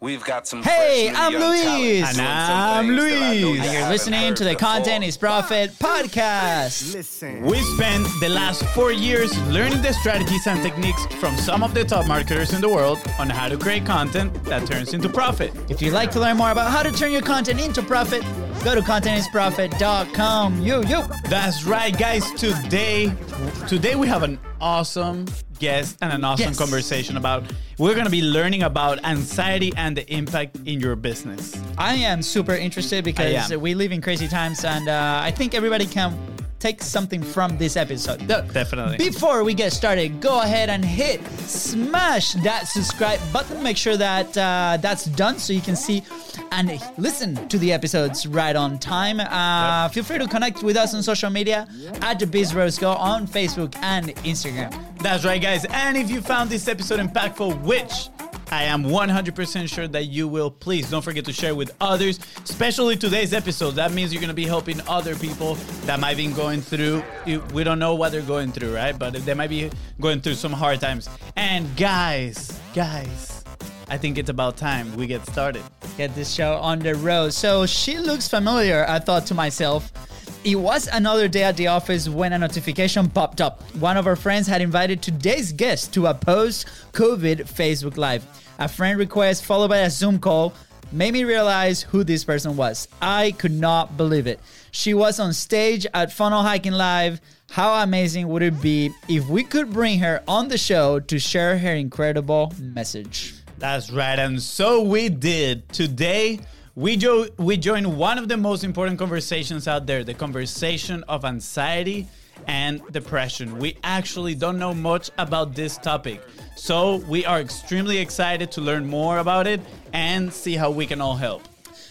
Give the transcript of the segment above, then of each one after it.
We've got some. Hey, fresh, I'm young Luis. And I'm things that I know Luis. you And you're listening to the before. Content is Profit podcast. Listen. We spent the last four years learning the strategies and techniques from some of the top marketers in the world on how to create content that turns into profit. If you'd like to learn more about how to turn your content into profit, go to contentisprofit.com. You, you. That's right, guys. Today, today we have an awesome guest and an awesome Yes. conversation about. We're gonna be learning about anxiety and the impact in your business. I am super interested because we live in crazy times and uh, I think everybody can take something from this episode. So, Definitely. Before we get started, go ahead and hit smash that subscribe button. Make sure that uh, that's done so you can see and listen to the episodes right on time. Uh, Feel free to connect with us on social media at the BizRosCo on Facebook and Instagram. That's right, guys. And if you found this episode impactful, which I am 100% sure that you will, please don't forget to share with others, especially today's episode. That means you're going to be helping other people that might be going through, we don't know what they're going through, right? But they might be going through some hard times. And guys, guys, I think it's about time we get started. Get this show on the road. So she looks familiar, I thought to myself. It was another day at the office when a notification popped up. One of our friends had invited today's guest to a post COVID Facebook Live. A friend request followed by a Zoom call made me realize who this person was. I could not believe it. She was on stage at Funnel Hacking Live. How amazing would it be if we could bring her on the show to share her incredible message? That's right, and so we did. Today, we jo- we joined one of the most important conversations out there, the conversation of anxiety and depression. We actually don't know much about this topic. So, we are extremely excited to learn more about it and see how we can all help.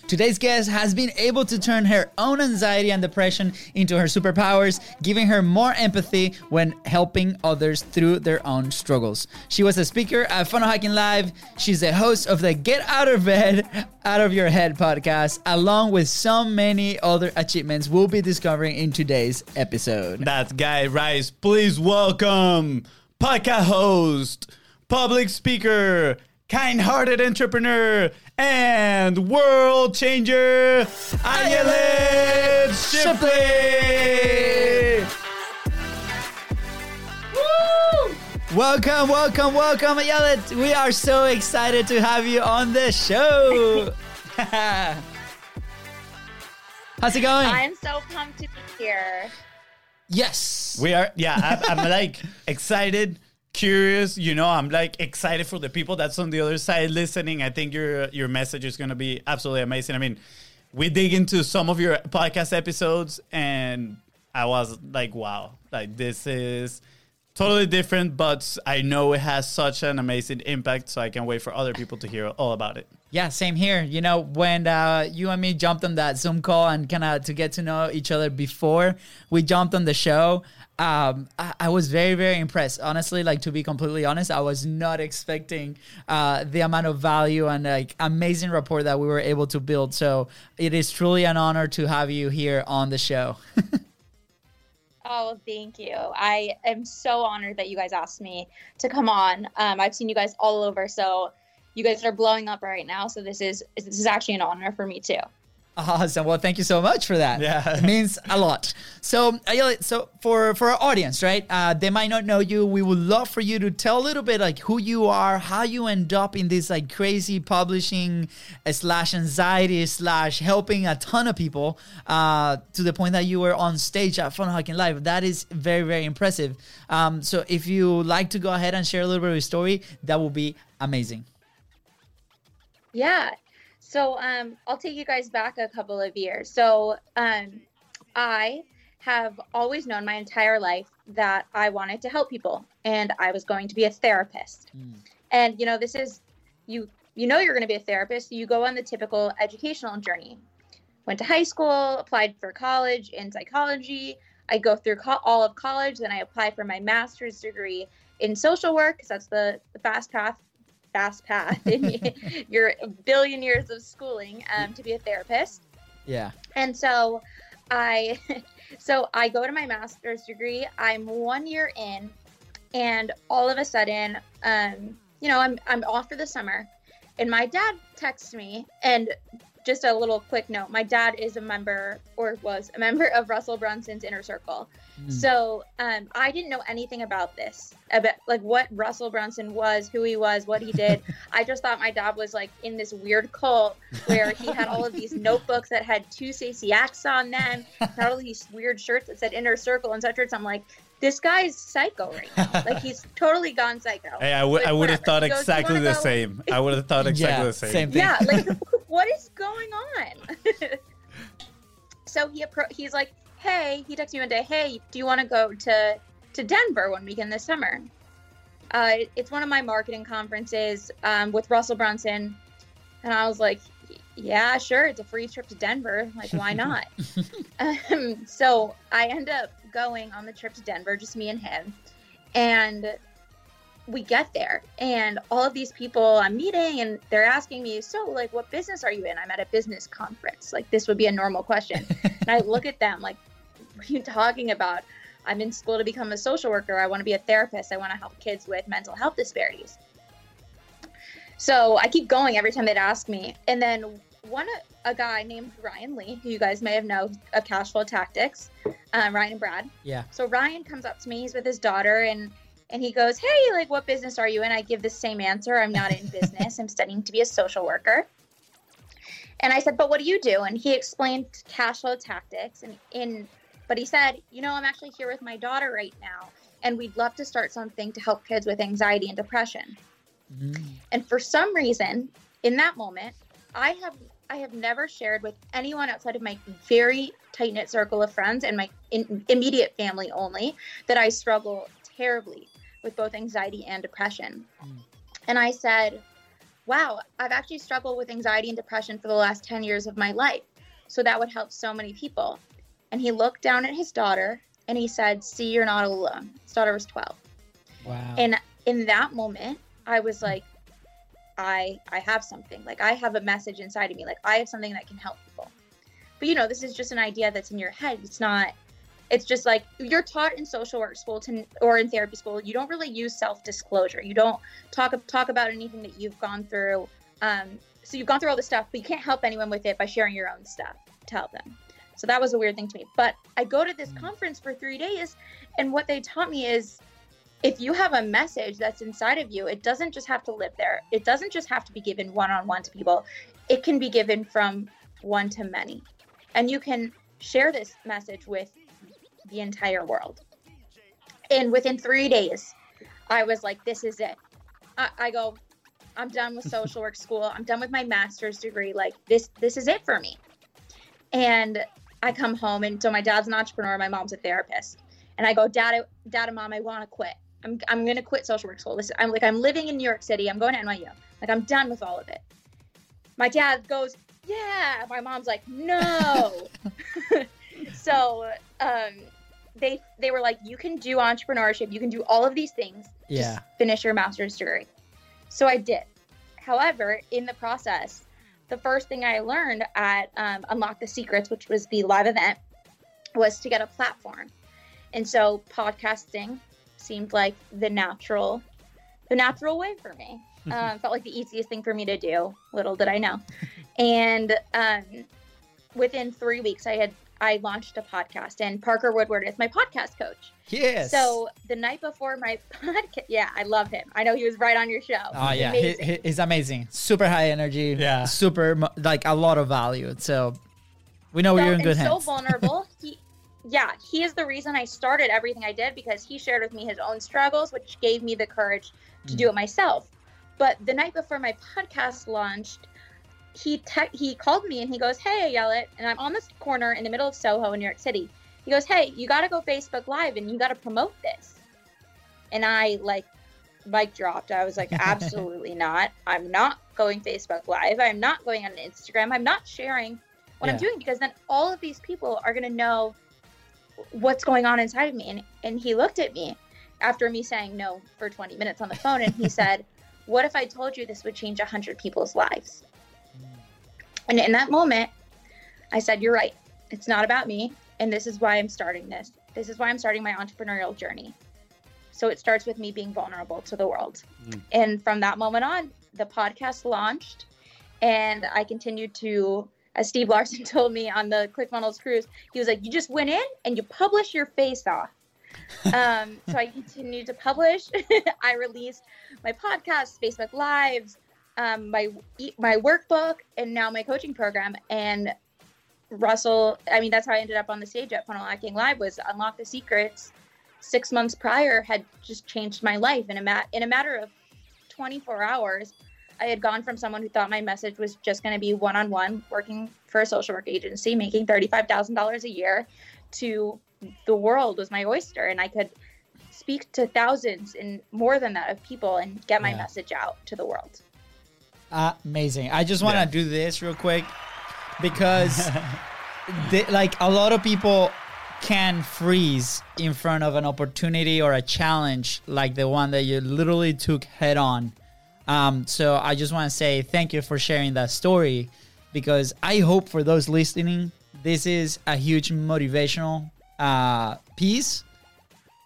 Today's guest has been able to turn her own anxiety and depression into her superpowers, giving her more empathy when helping others through their own struggles. She was a speaker at Funnel Hacking Live. She's the host of the Get Out of Bed, Out of Your Head podcast, along with so many other achievements we'll be discovering in today's episode. That's Guy Rice. Please welcome podcast host, public speaker, kind-hearted entrepreneur, and world changer, Ayelet Shipley. Woo! Welcome, welcome, welcome, Ayelet. We are so excited to have you on the show. How's it going? I'm so pumped to be here. yes. We are, yeah, I'm, I'm like excited, curious. You know, I'm like excited for the people that's on the other side listening. I think your your message is going to be absolutely amazing. I mean, we dig into some of your podcast episodes, and I was like, wow, like this is totally different, but I know it has such an amazing impact. So I can't wait for other people to hear all about it. Yeah, same here. You know, when uh, you and me jumped on that Zoom call and kind of to get to know each other before we jumped on the show, um, I, I was very, very impressed. Honestly, like to be completely honest, I was not expecting uh, the amount of value and like amazing rapport that we were able to build. So it is truly an honor to have you here on the show. Oh, thank you. I am so honored that you guys asked me to come on. Um, I've seen you guys all over, so you guys are blowing up right now. So this is this is actually an honor for me too. Awesome. Well, thank you so much for that. Yeah. it means a lot. So, so for for our audience, right? Uh, they might not know you. We would love for you to tell a little bit like who you are, how you end up in this like crazy publishing uh, slash anxiety slash helping a ton of people uh, to the point that you were on stage at Funnel Hacking Live. That is very very impressive. Um, so, if you like to go ahead and share a little bit of your story, that would be amazing. Yeah. So um, I'll take you guys back a couple of years. So um, I have always known my entire life that I wanted to help people and I was going to be a therapist. And you know, this is you you know you're going to be a therapist, you go on the typical educational journey. Went to high school, applied for college in psychology. I go through co- all of college, then I apply for my master's degree in social work because that's the, the fast path fast path in your billion years of schooling um, to be a therapist. Yeah. And so I so I go to my master's degree. I'm one year in and all of a sudden um you know I'm I'm off for the summer And my dad texts me, and just a little quick note my dad is a member or was a member of Russell Brunson's inner circle. Mm. So um, I didn't know anything about this, about like what Russell Brunson was, who he was, what he did. I just thought my dad was like in this weird cult where he had all of these notebooks that had two CCX on them, had all these weird shirts that said inner circle and such. So I'm like, this guy's psycho right now. Like he's totally gone psycho. Hey, I would I would have thought He goes, exactly the go?" same. I would have thought exactly yeah, the same. same thing. Yeah, like what is going on? so he appro- he's like, hey, he texted me one day, hey, do you want to go to to Denver one weekend this summer? Uh, it's one of my marketing conferences um, with Russell Brunson, and I was like, yeah, sure, it's a free trip to Denver. Like, why not? um, so I end up going on the trip to Denver, just me and him, and we get there and all of these people I'm meeting and they're asking me, so like what business are you in? I'm at a business conference. Like this would be a normal question. and I look at them like, what are you talking about? I'm in school to become a social worker. I want to be a therapist. I want to help kids with mental health disparities. So I keep going every time they'd ask me. And then one a guy named Ryan Lee, who you guys may have known of Cashflow Tactics, um, Ryan and Brad. Yeah. So Ryan comes up to me. He's with his daughter, and and he goes, "Hey, like, what business are you in?" I give the same answer. I'm not in business. I'm studying to be a social worker. And I said, "But what do you do?" And he explained cash flow tactics. And in, but he said, "You know, I'm actually here with my daughter right now, and we'd love to start something to help kids with anxiety and depression." Mm. And for some reason, in that moment, I have I have never shared with anyone outside of my very tight knit circle of friends and my in, immediate family only that I struggle terribly with both anxiety and depression. Mm. And I said, "Wow, I've actually struggled with anxiety and depression for the last 10 years of my life. So that would help so many people." And he looked down at his daughter and he said, "See, you're not alone." His daughter was 12. Wow. And in that moment, I was like, I I have something. Like I have a message inside of me. Like I have something that can help people. But you know, this is just an idea that's in your head. It's not it's just like you're taught in social work school to or in therapy school, you don't really use self-disclosure. You don't talk talk about anything that you've gone through. Um, so you've gone through all this stuff, but you can't help anyone with it by sharing your own stuff to help them. So that was a weird thing to me. But I go to this conference for three days, and what they taught me is if you have a message that's inside of you, it doesn't just have to live there. It doesn't just have to be given one on one to people. It can be given from one to many. And you can share this message with the entire world. And within three days, I was like, this is it. I, I go, I'm done with social work school. I'm done with my master's degree. Like this, this is it for me. And I come home, and so my dad's an entrepreneur, my mom's a therapist, and I go, Dad, I, Dad and Mom, I want to quit. I'm, I'm gonna quit social work school. I'm like, I'm living in New York City. I'm going to NYU. Like, I'm done with all of it. My dad goes, Yeah. My mom's like, No. so, um, they they were like, You can do entrepreneurship. You can do all of these things. yeah. Just finish your master's degree. So I did. However, in the process, the first thing I learned at um, Unlock the Secrets, which was the live event, was to get a platform. And so podcasting seemed like the natural, the natural way for me. Um, felt like the easiest thing for me to do. Little did I know. And um, within three weeks, I had I launched a podcast, and Parker Woodward is my podcast coach. Yes. So the night before my podcast, yeah, I love him. I know he was right on your show. Oh He's yeah, amazing. he, he's amazing. Super high energy. Yeah. Super like a lot of value. So we know so, we're in and good so hands. vulnerable. he, yeah, he is the reason I started everything I did because he shared with me his own struggles, which gave me the courage to Mm. do it myself. But the night before my podcast launched, he te- he called me and he goes, "Hey, Yelet," and I'm on this corner in the middle of Soho in New York City. He goes, "Hey, you got to go Facebook Live and you got to promote this." And I like mic dropped. I was like, "Absolutely not. I'm not going Facebook Live. I'm not going on Instagram. I'm not sharing what I'm doing because then all of these people are going to know what's going on inside of me." And and he looked at me after me saying no for 20 minutes on the phone and he said, "What if I told you this would change 100 people's lives?" And in that moment, I said, You're right. It's not about me. And this is why I'm starting this. This is why I'm starting my entrepreneurial journey. So it starts with me being vulnerable to the world. Mm. And from that moment on, the podcast launched, and I continued to, as Steve Larsen told me on the ClickFunnels cruise, he was like, "You just went in and you publish your face off." um, so I continued to publish. I released my podcast, Facebook Lives, um, my my workbook, and now my coaching program. And Russell, I mean, that's how I ended up on the stage at Funnel Hacking Live was unlock the secrets. Six months prior had just changed my life in a mat in a matter of 24 hours. I had gone from someone who thought my message was just going to be one on one, working for a social work agency, making $35,000 a year, to the world was my oyster and I could speak to thousands and more than that of people and get my yeah. message out to the world. Amazing. I just want to yeah. do this real quick because they, like a lot of people can freeze in front of an opportunity or a challenge like the one that you literally took head on. Um, so I just want to say thank you for sharing that story because I hope for those listening, this is a huge motivational uh, piece.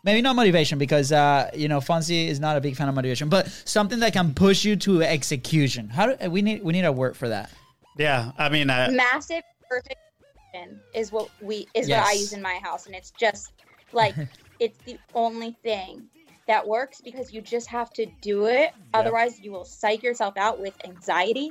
Maybe not motivation because uh, you know Fonzie is not a big fan of motivation, but something that can push you to execution. How do, we need we need a word for that? Yeah, I mean, uh, massive perfect is what we is yes. what I use in my house, and it's just like it's the only thing that works because you just have to do it. Otherwise, you will psych yourself out with anxiety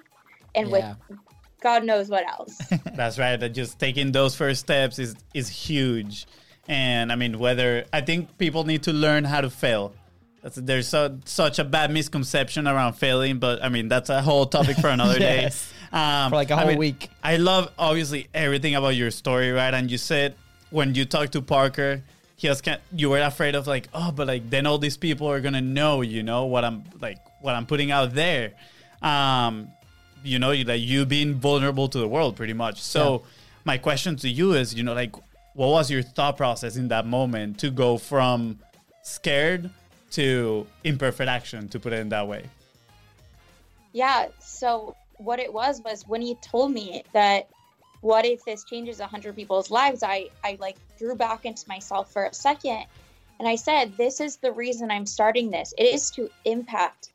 and yeah. with God knows what else. That's right. That just taking those first steps is is huge. And I mean, whether I think people need to learn how to fail. That's, there's so, such a bad misconception around failing, but I mean that's a whole topic for another yes. day. Um, for like a whole I mean, week. I love obviously everything about your story, right? And you said when you talked to Parker, he was kind, you were afraid of like, oh, but like then all these people are gonna know, you know, what I'm like, what I'm putting out there. Um, you know, like you being vulnerable to the world pretty much. So yeah. my question to you is, you know, like what was your thought process in that moment to go from scared to imperfect action, to put it in that way? Yeah. So what it was was when he told me that what if this changes 100 people's lives i i like drew back into myself for a second and i said this is the reason i'm starting this it is to impact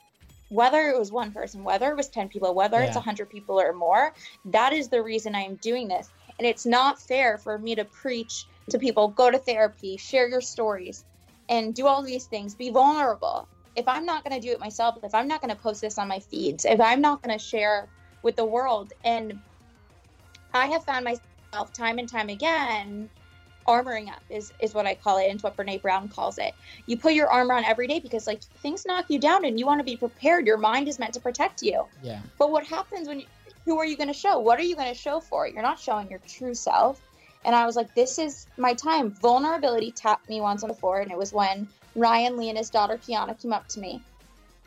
whether it was one person, whether it was 10 people, whether yeah. it's 100 people or more, that is the reason I'm doing this. And it's not fair for me to preach to people go to therapy, share your stories, and do all these things, be vulnerable. If I'm not going to do it myself, if I'm not going to post this on my feeds, if I'm not going to share with the world, and I have found myself time and time again armoring up is is what I call it, and what Brene Brown calls it. You put your armor on every day because like things knock you down, and you want to be prepared. Your mind is meant to protect you. Yeah. But what happens when you, who are you going to show? What are you going to show for it? You're not showing your true self. And I was like, this is my time. Vulnerability tapped me once before, and it was when Ryan Lee and his daughter Kiana came up to me.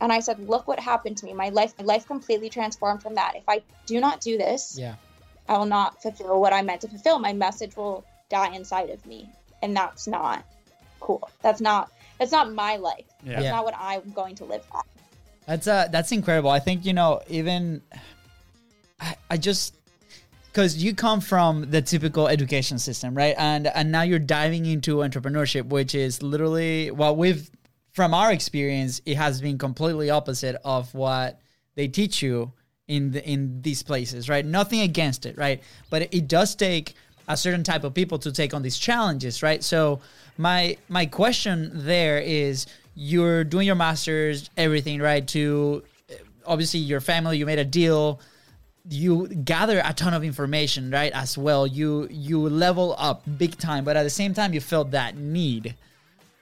And I said, Look what happened to me. My life, my life completely transformed from that. If I do not do this, yeah. I will not fulfill what I meant to fulfill. My message will die inside of me. And that's not cool. That's not that's not my life. Yeah. that's yeah. not what i'm going to live by. That's uh that's incredible. I think you know even i, I just because you come from the typical education system right? And and now you're diving into entrepreneurship which is literally well we've from our experience it has been completely opposite of what they teach you in the, in these places right nothing against it right but it, it does take a certain type of people to take on these challenges, right? So my my question there is you're doing your masters, everything, right? To eh, obviously your family, you made a deal, you gather a ton of information, right? As well, you you level up big time, but at the same time, you felt that need.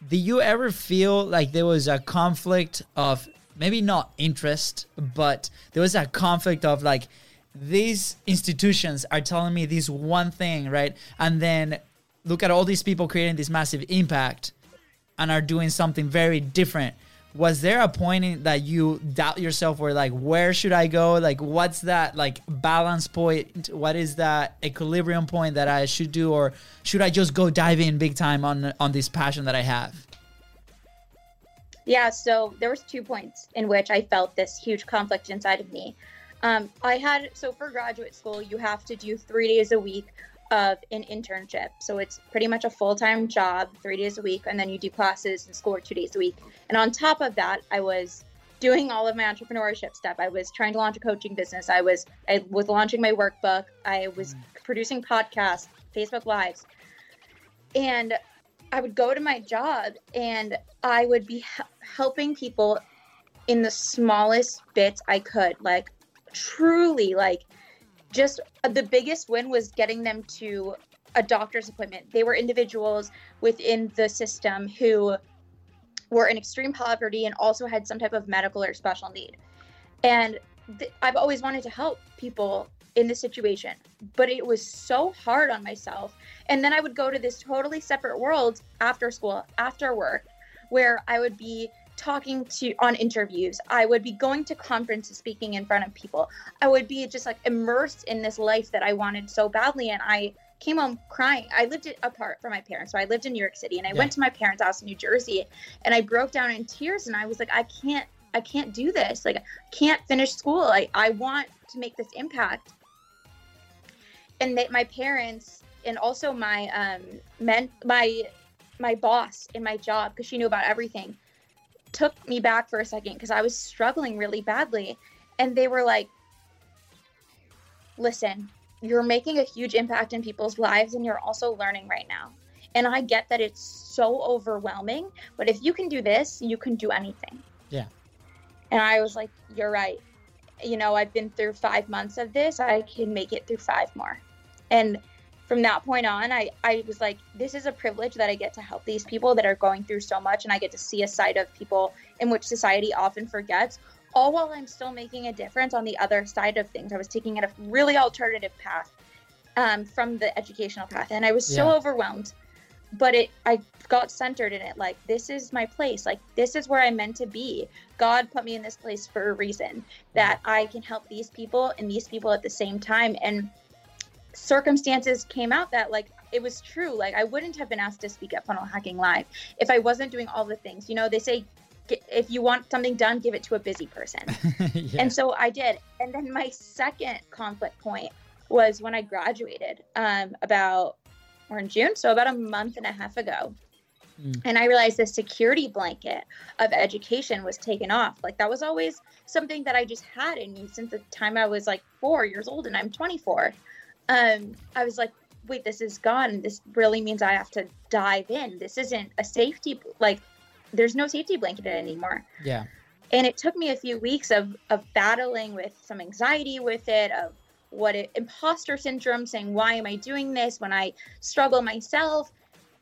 Do you ever feel like there was a conflict of maybe not interest, but there was a conflict of like these institutions are telling me this one thing, right? And then look at all these people creating this massive impact and are doing something very different. Was there a point in that you doubt yourself where like where should I go? Like what's that like balance point? What is that equilibrium point that I should do or should I just go dive in big time on on this passion that I have? Yeah, so there was two points in which I felt this huge conflict inside of me. Um, I had so for graduate school, you have to do three days a week of an internship. So it's pretty much a full time job, three days a week, and then you do classes and school two days a week. And on top of that, I was doing all of my entrepreneurship stuff. I was trying to launch a coaching business. I was I was launching my workbook. I was producing podcasts, Facebook lives. And I would go to my job and I would be helping people in the smallest bits I could. Like truly like just uh, the biggest win was getting them to a doctor's appointment. They were individuals within the system who were in extreme poverty and also had some type of medical or special need. And th- I've always wanted to help people in this situation, but it was so hard on myself. And then I would go to this totally separate world after school, after work, where I would be talking to on interviews. I would be going to conferences speaking in front of people. I would be just like immersed in this life that I wanted so badly and I came home crying. I lived it apart from my parents. So I lived in New York City and I yeah. went to my parents' house in New Jersey and I broke down in tears and I was like, I can't, I can't do this. Like, I can't finish school. Like, I want to make this impact. And that my parents and also my um men my my boss in my job because she knew about everything took me back for a second because I was struggling really badly and they were like listen you're making a huge impact in people's lives and you're also learning right now. And I get that it's so overwhelming, but if you can do this, you can do anything. Yeah. And I was like, you're right. You know, I've been through five months of this. I can make it through five more. And from that point on, I, I was like, this is a privilege that I get to help these people that are going through so much. And I get to see a side of people in which society often forgets all while I'm still making a difference on the other side of things. I was taking a really alternative path um, from the educational path, and I was so yeah. overwhelmed. But it, I got centered in it. Like this is my place. Like this is where I'm meant to be. God put me in this place for a reason. That I can help these people and these people at the same time. And circumstances came out that like it was true. Like I wouldn't have been asked to speak at Funnel Hacking Live if I wasn't doing all the things. You know, they say if you want something done, give it to a busy person. yeah. And so I did. And then my second conflict point was when I graduated um, about, or in June, so about a month and a half ago. Mm. And I realized the security blanket of education was taken off. Like that was always something that I just had in me since the time I was like four years old and I'm 24. Um, I was like, wait, this is gone. This really means I have to dive in. This isn't a safety, like there's no safety blanket anymore. Yeah. And it took me a few weeks of of battling with some anxiety with it, of what it, imposter syndrome, saying why am I doing this when I struggle myself.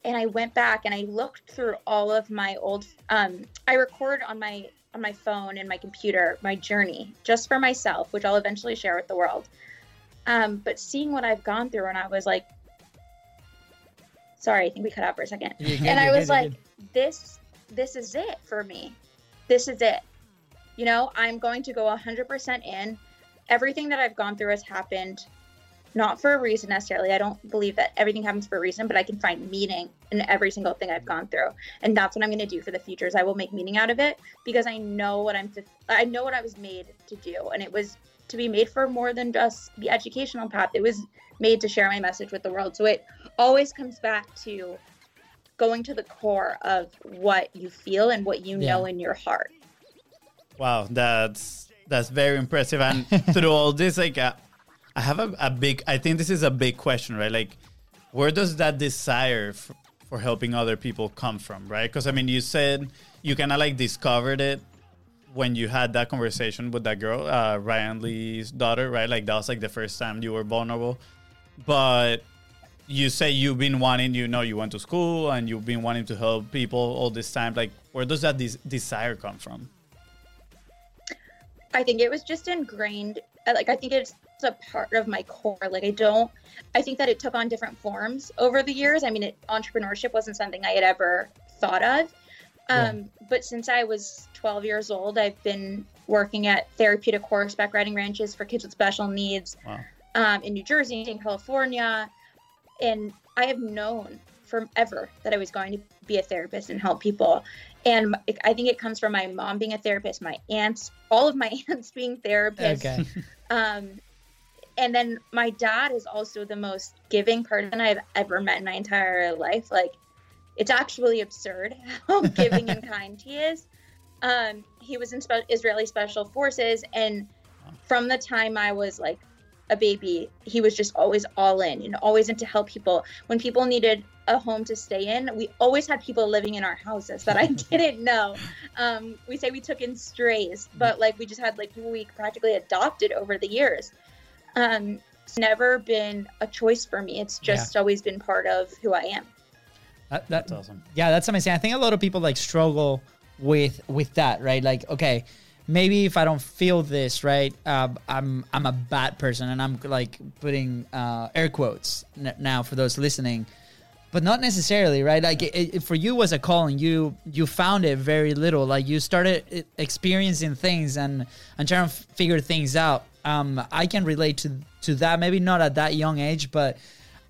And I went back and I looked through all of my old. Um, I record on my on my phone and my computer my journey just for myself, which I'll eventually share with the world. Um, but seeing what I've gone through, and I was like, sorry, I think we cut out for a second. and I was like, this this is it for me. This is it. You know, I'm going to go 100% in. Everything that I've gone through has happened not for a reason necessarily. I don't believe that everything happens for a reason, but I can find meaning in every single thing I've gone through. And that's what I'm going to do for the future is I will make meaning out of it because I know what I'm I know what I was made to do and it was to be made for more than just the educational path. It was made to share my message with the world. So it always comes back to going to the core of what you feel and what you yeah. know in your heart. Wow, that's that's very impressive. And through all this, like, uh, I have a, a, big. I think this is a big question, right? Like, where does that desire for, for helping other people come from, right? Because I mean, you said you kind of like discovered it when you had that conversation with that girl, uh, Ryan Lee's daughter, right? Like that was like the first time you were vulnerable. But you say you've been wanting, you know, you went to school and you've been wanting to help people all this time. Like, where does that des- desire come from? I think it was just ingrained. Like, I think it's a part of my core. Like, I don't, I think that it took on different forms over the years. I mean, it, entrepreneurship wasn't something I had ever thought of. Um, yeah. But since I was 12 years old, I've been working at therapeutic horseback riding ranches for kids with special needs wow. um, in New Jersey, in California and I have known from ever that I was going to be a therapist and help people. And I think it comes from my mom being a therapist, my aunts, all of my aunts being therapists. Okay. Um, and then my dad is also the most giving person I've ever met in my entire life. Like, it's actually absurd how giving and kind he is. Um, he was in spe- Israeli Special Forces, and from the time I was like a baby, he was just always all in, and always into help people. When people needed a home to stay in, we always had people living in our houses that I didn't know. Um, we say we took in strays, but like we just had like people we practically adopted over the years. Um, it's never been a choice for me. It's just always been part of who I am. That, that, That's awesome. Yeah, that's amazing. I think a lot of people like struggle with with that, right? Like, okay, maybe if I don't feel this, right, uh, I'm I'm a bad person, and I'm like putting uh, air quotes n- now for those listening, but not necessarily, right? Like, it, it, for you was a calling. You you found it very little. Like, you started experiencing things and and trying to figure things out. Um, I can relate to to that. Maybe not at that young age, but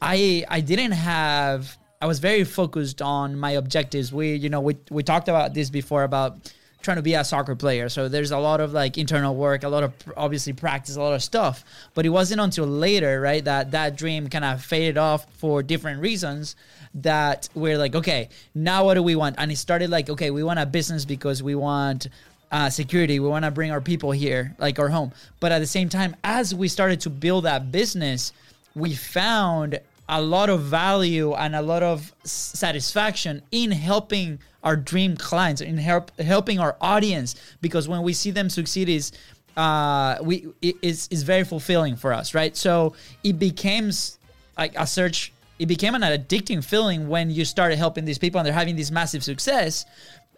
I I didn't have I was very focused on my objectives. We you know we we talked about this before about trying to be a soccer player. So there's a lot of like internal work, a lot of obviously practice, a lot of stuff. But it wasn't until later, right, that that dream kind of faded off for different reasons that we're like, okay, now what do we want? And it started like, okay, we want a business because we want uh, security. We want to bring our people here, like our home. But at the same time, as we started to build that business, we found a lot of value and a lot of satisfaction in helping our dream clients, in help, helping our audience. Because when we see them succeed, is uh, we it is is very fulfilling for us, right? So it becomes like a search. It became an addicting feeling when you started helping these people and they're having this massive success.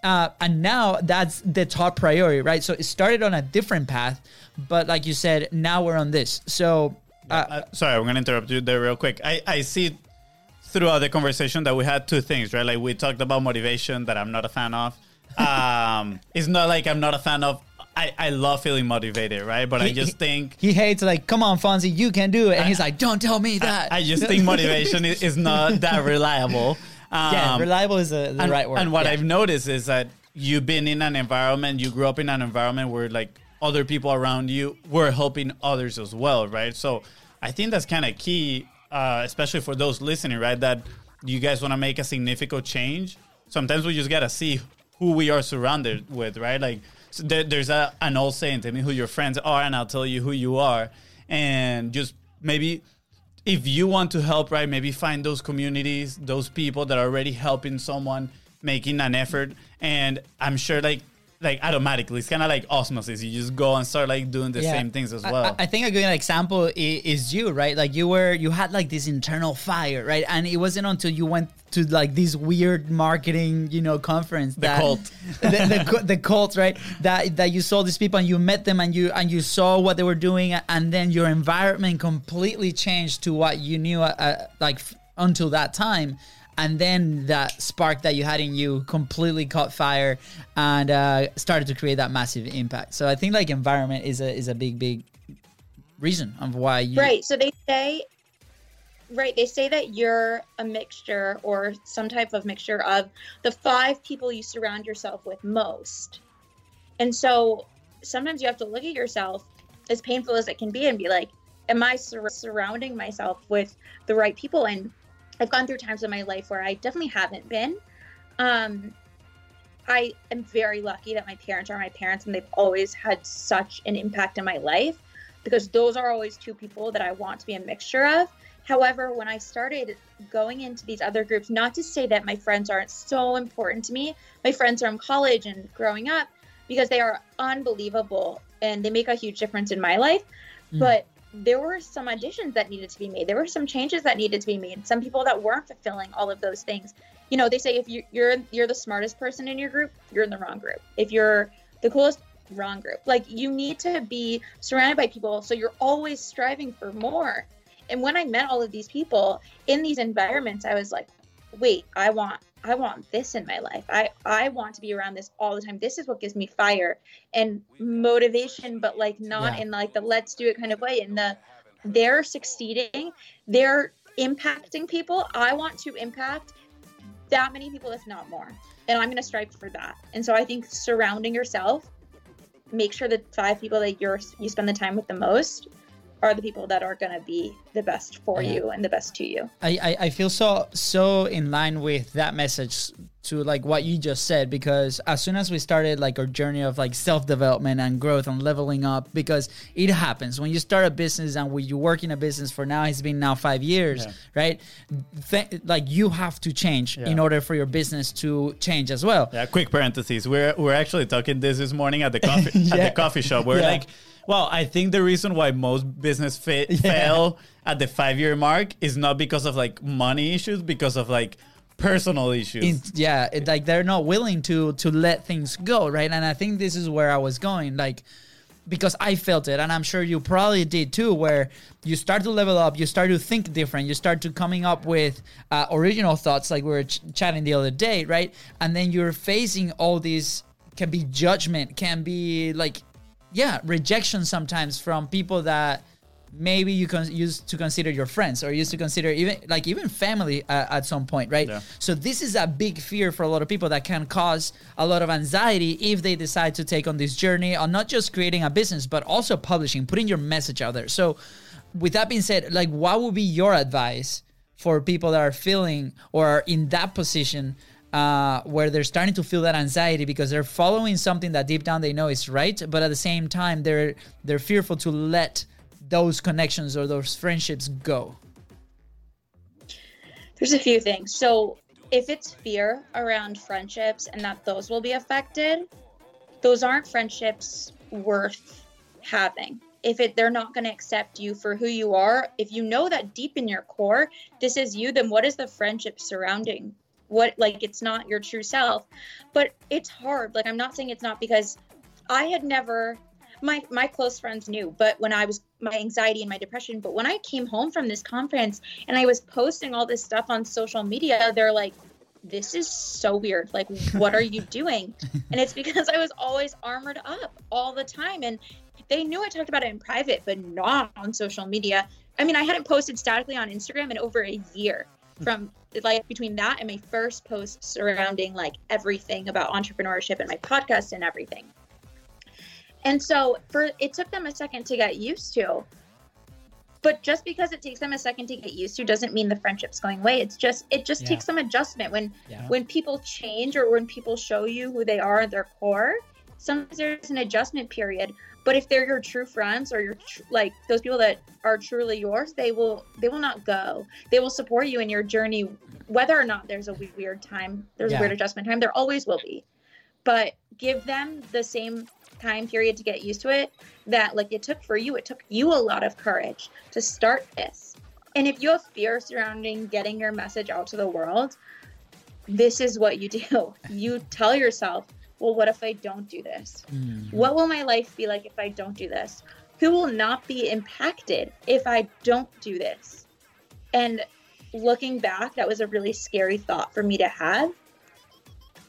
Uh, and now that's the top priority, right? So it started on a different path, but like you said, now we're on this. So uh, Uh, sorry, I'm gonna interrupt you there real quick. I, I see throughout the conversation that we had two things, right? Like we talked about motivation that I'm not a fan of. Um, it's not like I'm not a fan of. I, I love feeling motivated, right? But I just he- think he hates like, come on, Fonzie, you can do it, and he's like, don't tell me that. I just think motivation is, is not that reliable. Um, yeah, reliable is the, the and, right word. And what Yeah. I've noticed is that you've been in an environment, you grew up in an environment where like other people around you were helping others as well, right? So I think that's kind of key, uh, especially for those listening, right? That you guys want to make a significant change. Sometimes we just gotta see who we are surrounded with, right? Like so there, there's a, an old saying, "Tell me who your friends are, and I'll tell you who you are." And just maybe if you want to help, right, maybe find those communities, those people that are already helping someone, making an effort. And I'm sure like like automatically it's kind of like osmosis. You just go and start like doing the Yeah. same things as well. I, I think a good example is, is you, right? Like you were, you had like this internal fire, right? And it wasn't until you went to like this weird marketing, you know, conference The that cult. the, the, the cult, right? That that you saw these people and you met them and you and you saw what they were doing, and then your environment completely changed to what you knew, uh, uh, like until that time. And then that spark that you had in you completely caught fire and uh, started to create that massive impact. So I think like environment is a is a big big reason of why you Right. So they say, right, they say that you're a mixture or some type of mixture of the five people you surround yourself with most. And so sometimes you have to look at yourself, as painful as it can be, and be like, am I sur- surrounding myself with the right people? And I've gone through times in my life where I definitely haven't been. Um, I am very lucky that my parents are my parents and they've always had such an impact in my life because those are always two people that I want to be a mixture of. However, when I started going into these other groups, not to say that my friends aren't so important to me, my friends from college and growing up, because they are unbelievable and they make a huge difference in my life. Mm. But there were some additions that needed to be made. There were some changes that needed to be made. Some people that weren't fulfilling all of those things. You know, they say if you, you're you're the smartest person in your group, you're in the wrong group. If you're the coolest, wrong group. Like you need to be surrounded by people so you're always striving for more. And when I met all of these people in these environments, I was like, wait, I want I want this in my life. I I want to be around this all the time. This is what gives me fire and motivation, but like not Yeah. in like the let's do it kind of way. In the they're succeeding, they're impacting people. I want to impact that many people, if not more. And I'm going to strive for that. And so I think surrounding yourself, make sure the five people that you're you spend the time with the most are the people that are going to be the best for Yeah. you and the best to you. I, I, I feel so so in line with that message to like what you just said because as soon as we started like our journey of like self development and growth and leveling up, because it happens when you start a business and when you work in a business for now, it's been now five years, Yeah. right? Th- like you have to change in order for your business to change as well. Yeah, quick parentheses. We're we're actually talking this this morning at the coffee at the coffee shop. We're Yeah. like, well, I think the reason why most business fa- fail at the five year mark is not because of like money issues, because of like personal issues. in, yeah it, like they're not willing to to let things go right? And i think this is where i was going like because i felt it and i'm sure you probably did too where you start to level up you start to think different you start to coming up with uh, original thoughts like we were ch- chatting the other day right? And then you're facing all these can be judgment can be like yeah rejection sometimes from people that maybe you can used to consider your friends or used to consider even like even family uh, at some point right Yeah. so this is a big fear for a lot of people that can cause a lot of anxiety if they decide to take on this journey on not just creating a business but also publishing putting your message out there so with that being said like what would be your advice for people that are feeling or are in that position uh, where they're starting to feel that anxiety because they're following something that deep down they know is right, but at the same time they're they're fearful to let those connections or those friendships go. There's a few things. So, if it's fear around friendships and that those will be affected, those aren't friendships worth having. If it they're not going to accept you for who you are, if you know that deep in your core this is you, then what is the friendship surrounding? What like it's not your true self. But it's hard. Like I'm not saying it's not because I had never my my close friends knew, but when I was my anxiety and my depression, but when I came home from this conference and I was posting all this stuff on social media, they're like, This is so weird. Like, what are you doing? and it's because I was always armored up all the time. And they knew I talked about it in private, but not on social media. I mean, I hadn't posted statically on Instagram in over a year from like between that and my first post surrounding like everything about entrepreneurship and my podcast and everything. And so for it took them a second to get used to. But just because it takes them a second to get used to doesn't mean the friendship's going away. It's just it just Yeah. takes some adjustment when Yeah. when people change or when people show you who they are at their core. Sometimes there's an adjustment period. But if they're your true friends or your tr- like those people that are truly yours, they will they will not go. They will support you in your journey, whether or not there's a weird time. There's Yeah. a weird adjustment time. There always will be but give them the same time period to get used to it that like it took for you it took you a lot of courage to start this and if you have fear surrounding getting your message out to the world this is what you do you tell yourself well what if i don't do this Mm. what will my life be like if i don't do this who will not be impacted if i don't do this and looking back that was a really scary thought for me to have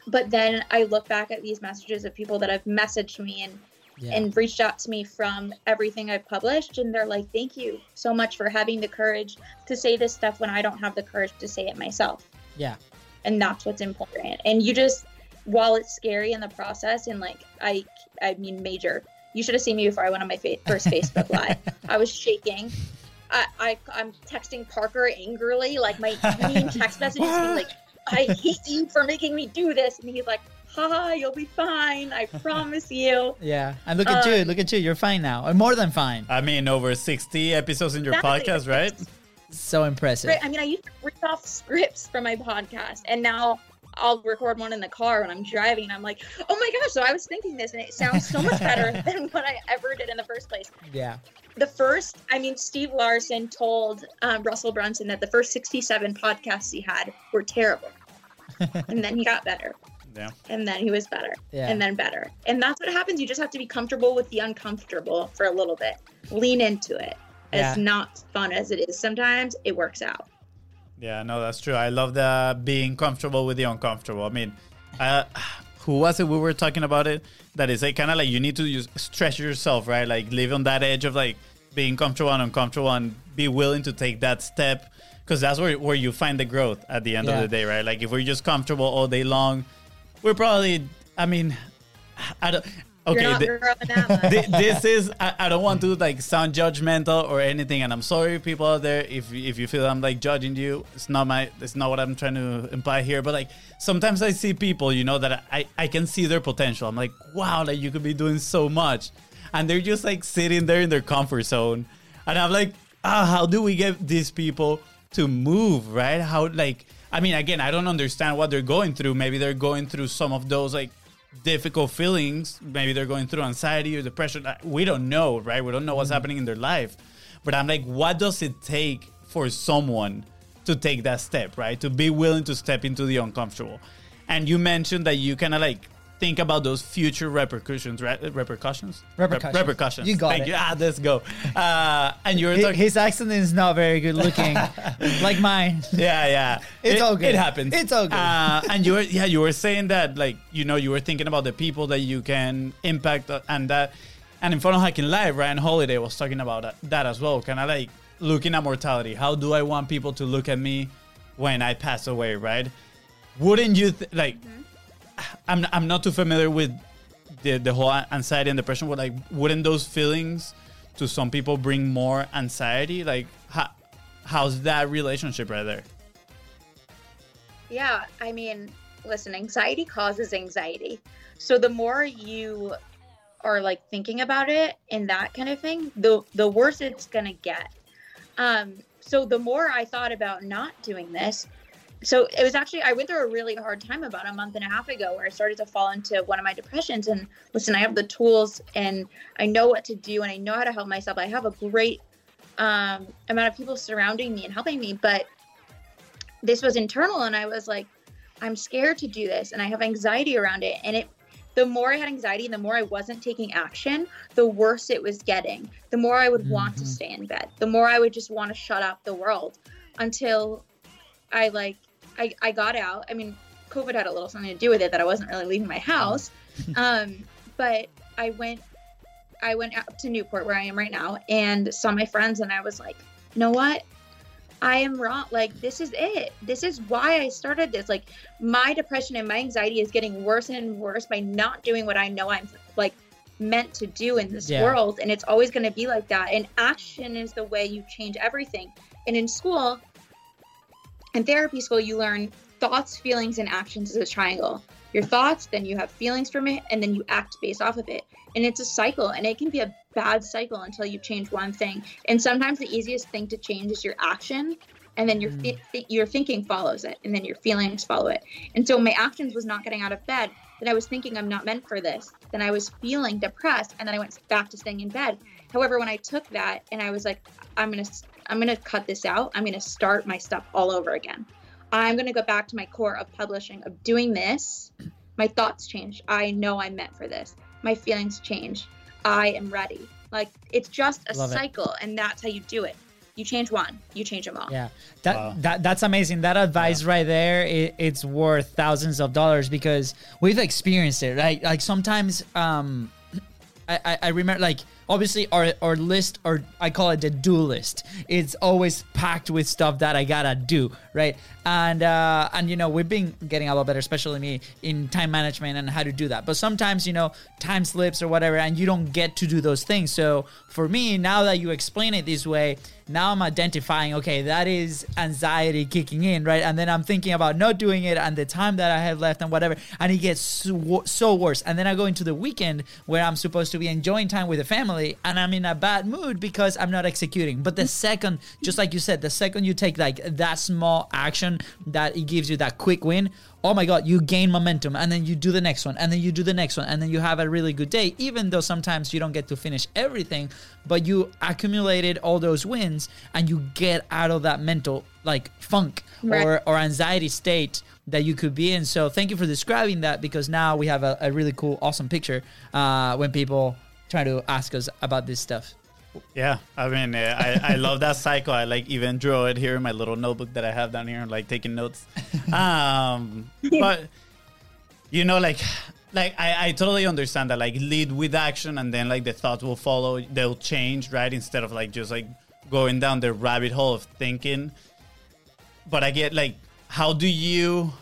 but then I look back at these messages of people that have messaged me and Yeah. and reached out to me from everything I've published, and they're like, "Thank you so much for having the courage to say this stuff when I don't have the courage to say it myself." yeah. And that's what's important. And you just, while it's scary in the process, and like I, I mean, major. You should have seen me before I went on my fa- first Facebook live. I was shaking. I, I, I'm texting Parker angrily, like my mean text messages, being like, I hate you for making me do this. And he's like, haha, you'll be fine. I promise you. Yeah. And look at Uh, you. Look at you. You're fine now. Or more than fine. I mean, over 60 episodes in your Exactly. podcast, right? So impressive. Right. I mean, I used to read off scripts from my podcast, and now I'll record one in the car when I'm driving. And I'm like, oh my gosh, so I was thinking this, and it sounds so much better than what I ever did in the first place. Yeah. The first, I mean, Steve Larsen told um, Russell Brunson that the first 67 podcasts he had were terrible. and then he got better. Yeah. and then he was better Yeah. and then better and that's what happens you just have to be comfortable with the uncomfortable for a little bit lean into it Yeah. as not fun as it is sometimes it works out Yeah, no, that's true. I love the being comfortable with the uncomfortable. I mean, uh, who was it? We were talking about it. That is like kind of like you need to use, stretch yourself, right? Like live on that edge of like being comfortable and uncomfortable, and be willing to take that step because that's where where you find the growth at the end Yeah. of the day, right? Like if we're just comfortable all day long, we're probably. I mean, I don't. Okay, You're not thi- growing that much. This is I, I don't want to like sound judgmental or anything and i'm sorry people out there if if you feel i'm like judging you it's not my it's not what i'm trying to imply here but like sometimes i see people you know that i i can see their potential. I'm like wow like you could be doing so much. And they're just like sitting there in their comfort zone. And i'm like ah how do we get these people to move right? How like i mean again i don't understand what they're going through. Maybe they're going through some of those like difficult feelings. Maybe they're going through anxiety or depression. We don't know, right? We don't know what's mm-hmm. happening in their life. But I'm like, what does it take for someone to take that step, right? To be willing to step into the uncomfortable. And you mentioned that you kind of like think about those future repercussions, right? Repercussions? Rep- Repercussions. repercussions. You got Thank it. You. Ah, let's go. Uh, and you were Hi- talking. His accent is not very good looking, like mine. Yeah, yeah. It's it, all good. It happens. It's all good. Uh, and you were, yeah, you were saying that, like, you know, you were thinking about the people that you can impact, uh, and that, and in Funnel Hacking Live, Ryan Holiday was talking about that, that as well. Kind of like looking at mortality. How do I want people to look at me when I pass away, right? Wouldn't you th- like? I'm I'm not too familiar with the the whole anxiety and depression. But like, wouldn't those feelings to some people bring more anxiety? Like, how, how's that relationship right there? Yeah, I mean, listen, anxiety causes anxiety. So the more you are like thinking about it and that kind of thing, the the worse it's gonna get. Um, so the more I thought about not doing this, so it was actually I went through a really hard time about a month and a half ago where I started to fall into one of my depressions. And listen, I have the tools and I know what to do and I know how to help myself. I have a great um, amount of people surrounding me and helping me, but this was internal and I was like, I'm scared to do this and I have anxiety around it. And it the more I had anxiety and the more I wasn't taking action, the worse it was getting. The more I would want to Mhm. stay in bed. The more I would just want to shut out the world until I like I, I got out. I mean, COVID had a little something to do with it that I wasn't really leaving my house. um, but I went I went up to Newport where I am right now and saw my friends and I was like, you know what? I am wrong. Like, this is it. This is why I started this. Like, my depression and my anxiety is getting worse and worse by not doing what I know I'm like meant to do in this Yeah. world. And it's always going to be like that. And action is the way you change everything. And in school, in therapy school, you learn thoughts, feelings, and actions as a triangle. Your thoughts, then you have feelings from it, and then you act based off of it. And it's a cycle, and it can be a bad cycle until you change one thing. And sometimes the easiest thing to change is your action, and then your mm. thi- thi- your thinking follows it, and then your feelings follow it. And so my actions was not getting out of bed. Then I was thinking I'm not meant for this. Then I was feeling depressed, and then I went back to staying in bed. However, when I took that and I was like, I'm gonna I'm gonna cut this out. I'm gonna start my stuff all over again. I'm gonna go back to my core of publishing, of doing this. My thoughts change. I know I'm meant for this. My feelings change. I am ready. Like it's just a Love it. cycle, and that's how you do it. You change one, you change them all. Yeah, that, Wow. that that's amazing. That advice right there, it, it's worth thousands of dollars because we've experienced it, right? Like sometimes, um, I, I, I remember like obviously our our list or I call it the do list. It's always packed with stuff that I gotta do, right? And uh, and you know we've been getting a lot better, especially me in time management and how to do that. But sometimes you know time slips or whatever, and you don't get to do those things. So for me, now that you explain it this way, now I'm identifying, okay, that is anxiety kicking in, right? And then I'm thinking about not doing it and the time that I have left and whatever. And it gets so, so worse. And then I go into the weekend where I'm supposed to be enjoying time with the family and I'm in a bad mood because I'm not executing. But the second, just like you said, the second you take like that small action that it gives you that quick win, oh my god you gain momentum and then you do the next one and then you do the next one and then you have a really good day even though sometimes you don't get to finish everything but you accumulated all those wins and you get out of that mental like funk Right. or, or anxiety state that you could be in so thank you for describing that because now we have a, a really cool awesome picture uh, when people try to ask us about this stuff Yeah, I mean, I, I love that cycle. I like even draw it here in my little notebook that I have down here, like taking notes. Um, but you know, like, like I, I totally understand that. Like, lead with action, and then like the thoughts will follow. They'll change, right? Instead of like just like going down the rabbit hole of thinking. But I get like, how do you?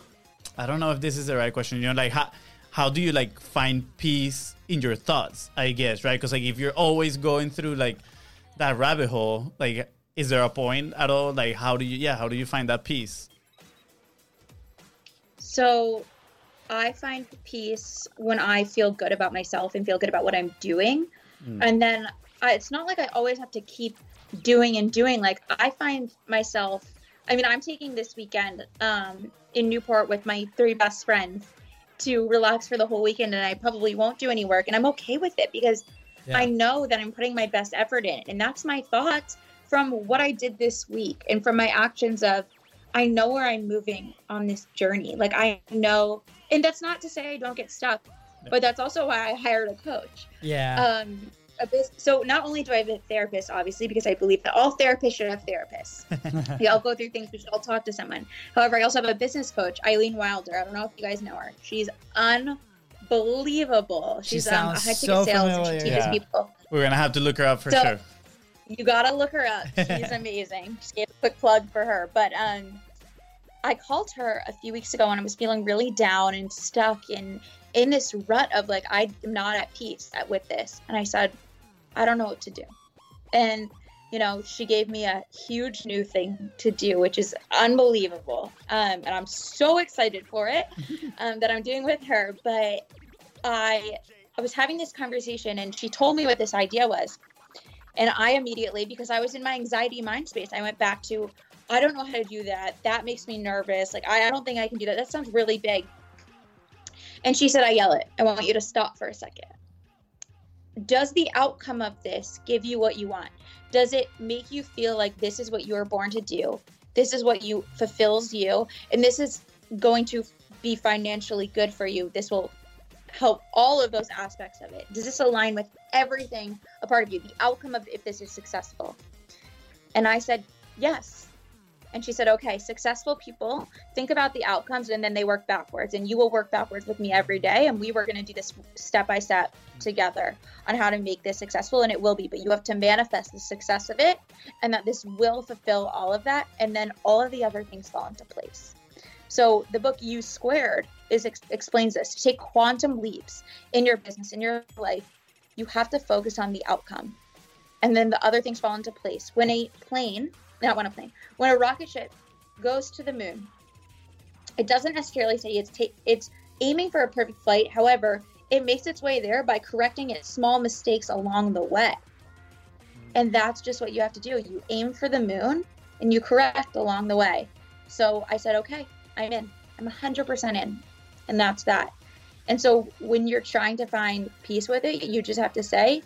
I don't know if this is the right question. You know, like how how do you like find peace in your thoughts? I guess right because like if you're always going through like that rabbit hole, like is there a point at all? Like how do you yeah how do you find that peace? So I find peace when I feel good about myself and feel good about what I'm doing. Mm. And then I, it's not like I always have to keep doing and doing. Like I find myself, I mean, I'm taking this weekend um, in Newport with my three best friends to relax for the whole weekend. And I probably won't do any work. And I'm okay with it because Yeah. I know that I'm putting my best effort in. And that's my thoughts from what I did this week and from my actions of I know where I'm moving on this journey. Like I know, and that's not to say I don't get stuck, but that's also why I hired a coach. Yeah. Um, bus- so not only do I have a therapist, obviously, because I believe that all therapists should have therapists. we all go through things. We should all talk to someone. However, I also have a business coach, Eileen Wilder. I don't know if you guys know her. She's unbelievable. She She's um, a high ticket so sales, and she teaches Yeah. people. We're gonna have to look her up for So- sure. You gotta look her up. She's amazing. Just gave a quick plug for her. But um, I called her a few weeks ago when I was feeling really down and stuck and in this rut of like I'm not at peace with this. And I said, I don't know what to do. And you know, she gave me a huge new thing to do, which is unbelievable. Um, and I'm so excited for it um, that I'm doing with her. But I I was having this conversation and she told me what this idea was. And I immediately, because I was in my anxiety mind space, I went back to, I don't know how to do that. That makes me nervous. Like, I, I don't think I can do that. That sounds really big. And she said, Ayala. I want you to stop for a second. Does the outcome of this give you what you want? Does it make you feel like this is what you were born to do? This is what you fulfills you, and this is going to be financially good for you. This will help all of those aspects of it. Does this align with everything a part of you, the outcome of if this is successful? And I said, yes. And she said, okay, successful people think about the outcomes and then they work backwards. And you will work backwards with me every day. And we were going to do this step by step mm-hmm. together on how to make this successful. And it will be, but you have to manifest the success of it and that this will fulfill all of that. And then all of the other things fall into place. So the book You Squared is ex- explains this. To take quantum leaps in your business, in your life, you have to focus on the outcome, and then the other things fall into place. When a plane, not when a plane, when a rocket ship goes to the moon, it doesn't necessarily say it's ta- it's aiming for a perfect flight. However, it makes its way there by correcting its small mistakes along the way. Hmm. And that's just what you have to do. You aim for the moon and you correct along the way. So I said, okay, I'm in. I'm 100% in. And that's that. And so when you're trying to find peace with it, you just have to say,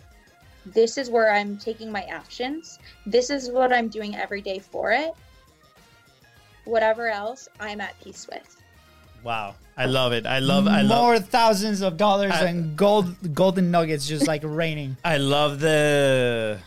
this is where I'm taking my actions. This is what I'm doing every day for it. Whatever else, I'm at peace with. Wow, I love it. I love. I love. More thousands of dollars I- and gold golden nuggets just like raining. I love the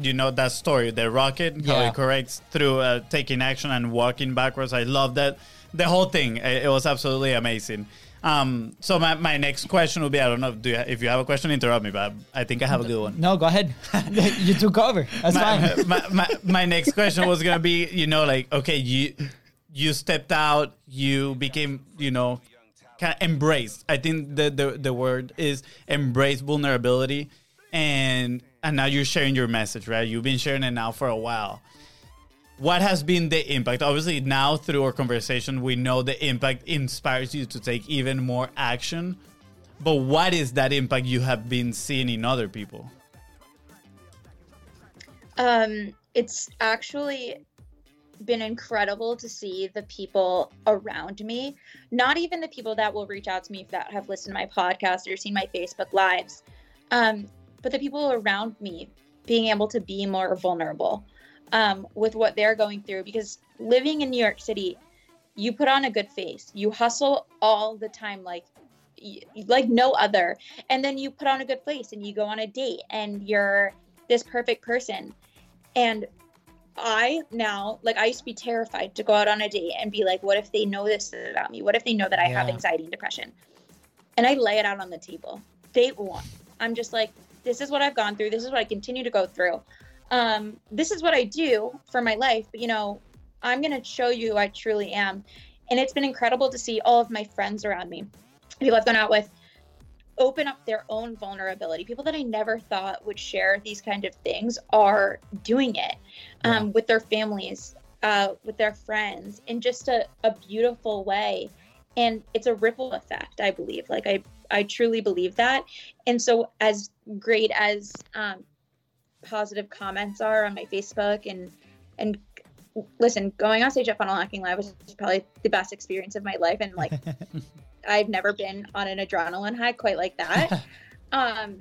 you know that story, the rocket, how Yeah. it corrects through uh, taking action and walking backwards. I love that the whole thing. It, it was absolutely amazing. Um, so my, my next question would be I don't know if, do you, if you have a question, interrupt me, but I think I have a good one. No, go ahead. you took over. That's my, fine. my, my, my next question was gonna be, you know, like okay, you you stepped out, you became, you know, kind of embraced. I think the, the the word is embrace vulnerability, and and now you're sharing your message, right? You've been sharing it now for a while. What has been the impact? Obviously, now through our conversation, we know the impact inspires you to take even more action. But what is that impact you have been seeing in other people? Um, it's actually been incredible to see the people around me, not even the people that will reach out to me that have listened to my podcast or seen my Facebook lives, um, but the people around me being able to be more vulnerable um, with what they're going through. Because living in New York City, you put on a good face, you hustle all the time, like like no other, and then you put on a good face and you go on a date and you're this perfect person and I now, like, I used to be terrified to go out on a date and be like, what if they know this about me? What if they know that I have anxiety and depression? And I lay it out on the table. Date one. I'm just like, this is what I've gone through. This is what I continue to go through. Um, this is what I do for my life. But, you know, I'm going to show you who I truly am. And it's been incredible to see all of my friends around me people I've gone out with open up their own vulnerability. People that I never thought would share these kind of things are doing it um, with their families, uh, with their friends, in just a, a beautiful way. And it's a ripple effect, I believe. Like I, I truly believe that. And so, as great as um, positive comments are on my Facebook and and listen, going on stage at Funnel Hacking Live was probably the best experience of my life, and like I've never been on an adrenaline high quite like that. um,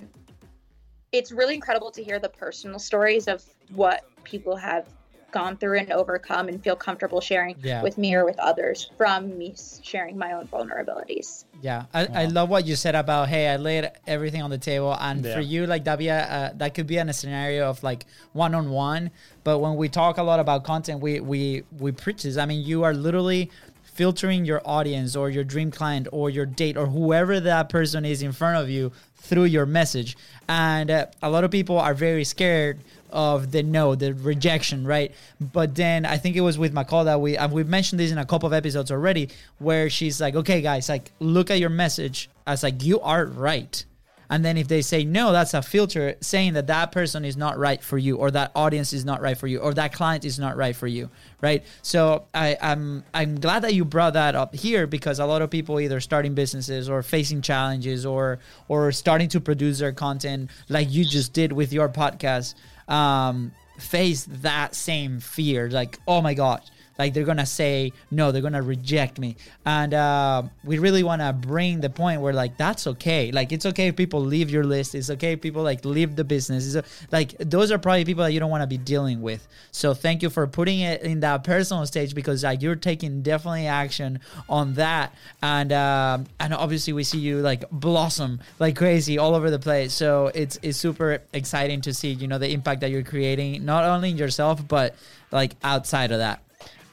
it's really incredible to hear the personal stories of what people have gone through and overcome and feel comfortable sharing Yeah. with me or with others from me sharing my own vulnerabilities. Yeah, I, I love what you said about hey, I laid everything on the table, and Yeah. for you, like that be a, uh, that could be in a scenario of like one on one. But when we talk a lot about content, we we we preach this. I mean, you are literally filtering your audience or your dream client or your date or whoever that person is in front of you through your message. And uh, a lot of people are very scared of the no, the rejection, right? But then I think it was with McCall that we and we've mentioned this in a couple of episodes already, where she's like, "Okay, guys, like look at your message as like you are right." And then if they say no, that's a filter saying that that person is not right for you, or that audience is not right for you, or that client is not right for you, right? So I, I'm I'm glad that you brought that up here because a lot of people either starting businesses or facing challenges or or starting to produce their content like you just did with your podcast um, face that same fear, like oh my god, like they're gonna say no they're gonna reject me. And uh, we really want to bring the point where like that's okay. Like it's okay if people leave your list. It's okay if people like leave the business. It's, like those are probably people that you don't want to be dealing with. So thank you for putting it in that personal stage because like you're taking definitely action on that. And um, and obviously we see you like blossom like crazy all over the place. So it's it's super exciting to see you know the impact that you're creating not only in yourself but like outside of that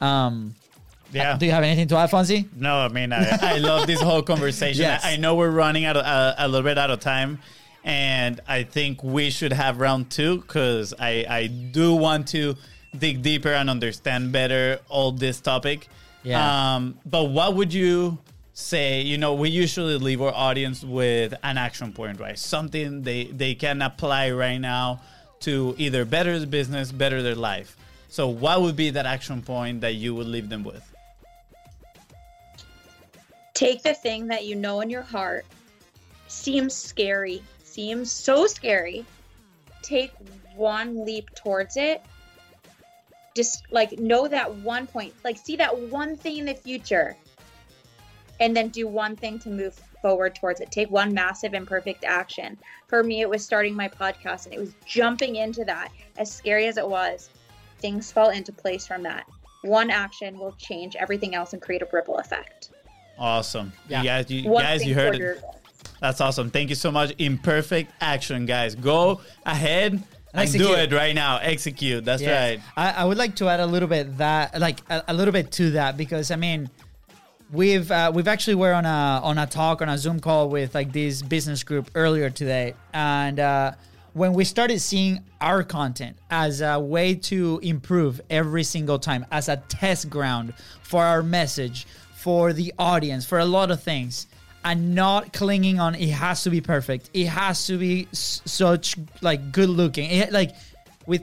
um, Yeah. do you have anything to add, Fonzie? No, I mean, I, I love this whole conversation. Yes. I, I know we're running out of, uh, a little bit out of time, and I think we should have round two because I, I do want to dig deeper and understand better all this topic. Yeah. Um, but what would you say? You know, we usually leave our audience with an action point, right? Something they they can apply right now to either better the business, better their life. So, what would be that action point that you would leave them with? take the thing that you know in your heart seems scary, seems so scary. Take one leap towards it. Just like know that one point, like see that one thing in the future, and then do one thing to move forward towards it. Take one massive imperfect action. For me, it was starting my podcast and it was jumping into that. As scary as it was, things fall into place from that. One action will change everything else and create a ripple effect. Awesome. Yeah. You guys, you, One guys, thing you heard it. your. That's awesome. Thank you so much. Imperfect action, guys. Go ahead and Execute. do it right now. Execute. That's Yes. right. I, I would like to add a little bit that, like a, a little bit to that, because I mean, we've uh, we've actually were on a on a talk on a Zoom call with like this business group earlier today, and uh, when we started seeing our content as a way to improve every single time, as a test ground for our message, for the audience, for a lot of things. And not clinging on it has to be perfect. It has to be s- such like good looking. It, like with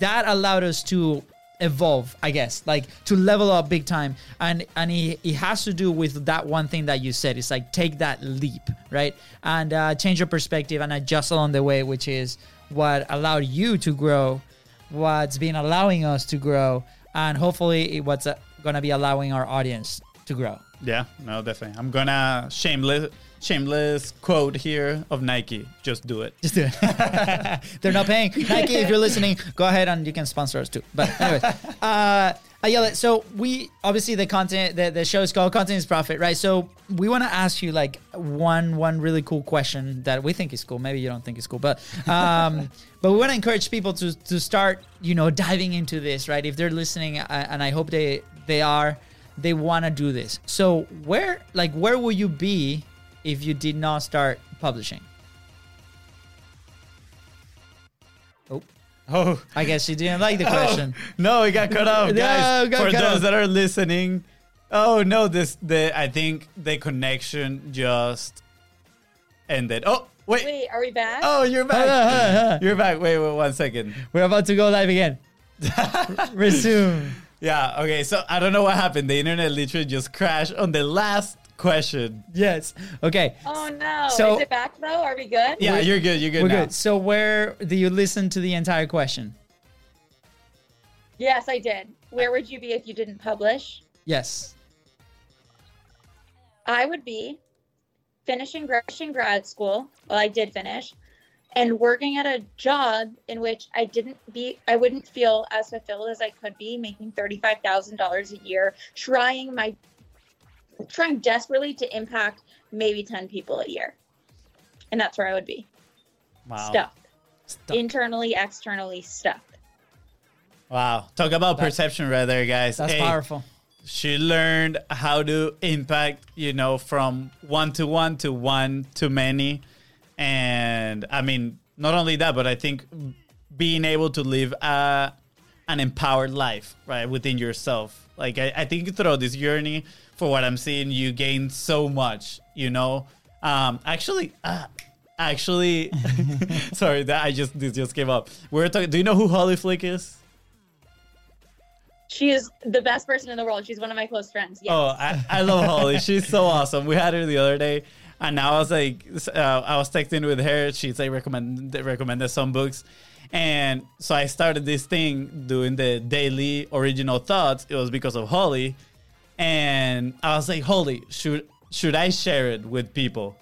that allowed us to evolve i guess like to level up big time. And and it, it has to do with that one thing that you said. It's like take that leap right? And uh, change your perspective and adjust along the way which is what allowed you to grow what's been allowing us to grow and hopefully what's uh, gonna be allowing our audience to grow. Yeah, no, definitely. I'm gonna shameless shameless quote here of Nike. Just do it. Just do it. They're not paying. Nike, if you're listening, go ahead and you can sponsor us too. But anyways, uh, Ayala, so we obviously the content, the, the show is called Content is Profit, right? So we want to ask you like one one really cool question that we think is cool. Maybe you don't think it's cool, but um, but we want to encourage people to to start, you know, diving into this, right? If they're listening, and I hope they they are, they want to do this. So where like where will you be if you did not start publishing? Oh. Oh, I guess you didn't like the oh. question. no, it got cut off, guys. it got For cut those off. that are listening, Oh no, this the I think the connection just ended. Oh wait. Wait, are we back? Oh, you're Hold on, hold on, back. You're back. Wait, wait, one second. We're about to go live again. Resume. Yeah. Okay. So I don't know what happened. The internet literally just crashed on the last question. Yes. Okay. Oh no. So- Is it back though? Are we good? Yeah, you're good. You're good We're now. good. So where do you listen to the entire question? Yes, I did. Where would you be if you didn't publish? Yes. I would be finishing finishing grad school. Well, I did finish, and working at a job in which I didn't be, I wouldn't feel as fulfilled as I could be, making thirty five thousand dollars a year, trying my, trying desperately to impact maybe ten people a year, and that's where I would be. Wow. Stuffed Stop. internally, externally stuffed. Wow. Talk about That- perception right there, guys. That's Hey, powerful. She learned how to impact, you know, from one to one to one to many. And I mean, not only that, but I think being able to live uh, an empowered life, right, within yourself. Like, I, I think throughout this journey, for what I'm seeing, you gain so much, you know. Um, actually, uh, actually, sorry, that I just this just came up. We are talking. Do you know who Holly Flick is? She is the best person in the world. She's one of my close friends. Yes. Oh, I, I love Holly. She's so awesome. We had her the other day, and now I was like, uh, I was texting with her. She's like recommend recommended some books, and so I started this thing doing the daily original thoughts. It was because of Holly, and I was like, holy, should should I share it with people?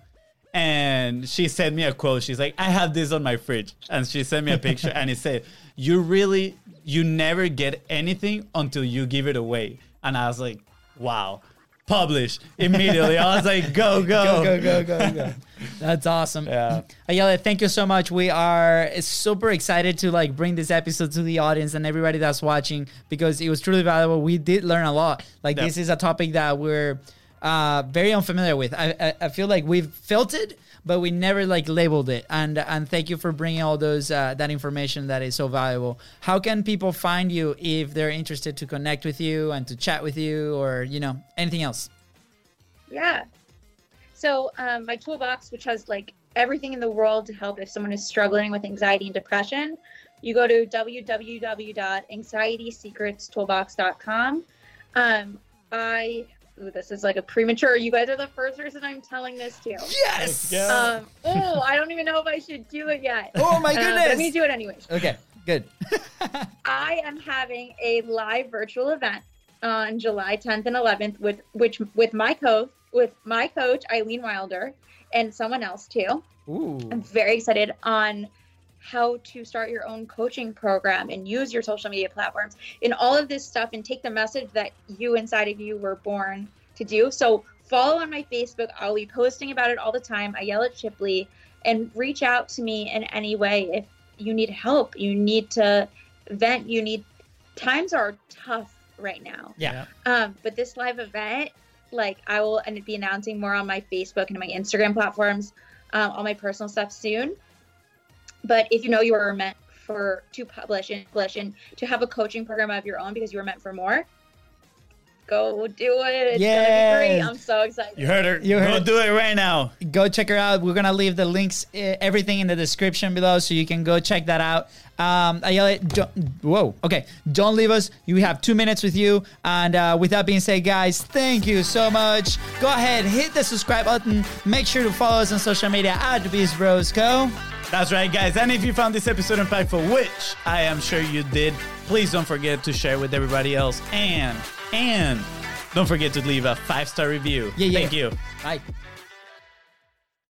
And she sent me a quote. She's like, I have this on my fridge. And she sent me a picture and it said, You really, you never get anything until you give it away. And I was like, Wow. Publish immediately. I was like, Go, go. Go, go, go, go, go. That's awesome. Yeah. Ayala, thank you so much. We are super excited to like bring this episode to the audience and everybody that's watching because it was truly valuable. We did learn a lot. Like this is a topic that we're uh, very unfamiliar with. I, I I feel like we've felt it, but we never like labeled it. And and thank you for bringing all those uh, that information that is so valuable. How can people find you if they're interested to connect with you and to chat with you or you know anything else? Yeah. So um, my toolbox, which has like everything in the world to help if someone is struggling with anxiety and depression, you go to www.anxietysecretstoolbox.com. Um, I, ooh, this is like a premature. You guys are the first person I'm telling this to. Yes. Um, oh, I don't even know if I should do it yet. Oh my Uh, goodness. let me do it anyways. Okay. Good. I am having a live virtual event on July 10th and 11th with which with my coach with my coach Eileen Wilder and someone else too. Ooh. I'm very excited on how to start your own coaching program and use your social media platforms and all of this stuff and take the message that you inside of you were born to do. So follow on my Facebook. I'll be posting about it all the time. I yell at Chipley and reach out to me in any way if you need help. You need to vent. You need times are tough right now. Yeah. Um, but this live event, like I will and be announcing more on my Facebook and my Instagram platforms, um, all my personal stuff soon. But if you know you are meant for to publish and publish and to have a coaching program of your own because you were meant for more, go do it. It's gonna be great. I'm so excited. You heard her. You heard Go heard- do it right now. go check her out. We're gonna leave the links, eh, everything in the description below, so you can go check that out. Um, Ayala, don't, whoa, okay, don't leave us. We have two minutes with you, and uh, with that being said, guys, thank you so much. Go ahead, hit the subscribe button. Make sure to follow us on social media at Beast Bros Co. That's right, guys. And if you found this episode impactful, which I am sure you did, please don't forget to share with everybody else. And, and don't forget to leave a five star review. Yeah, yeah. Thank you. Bye.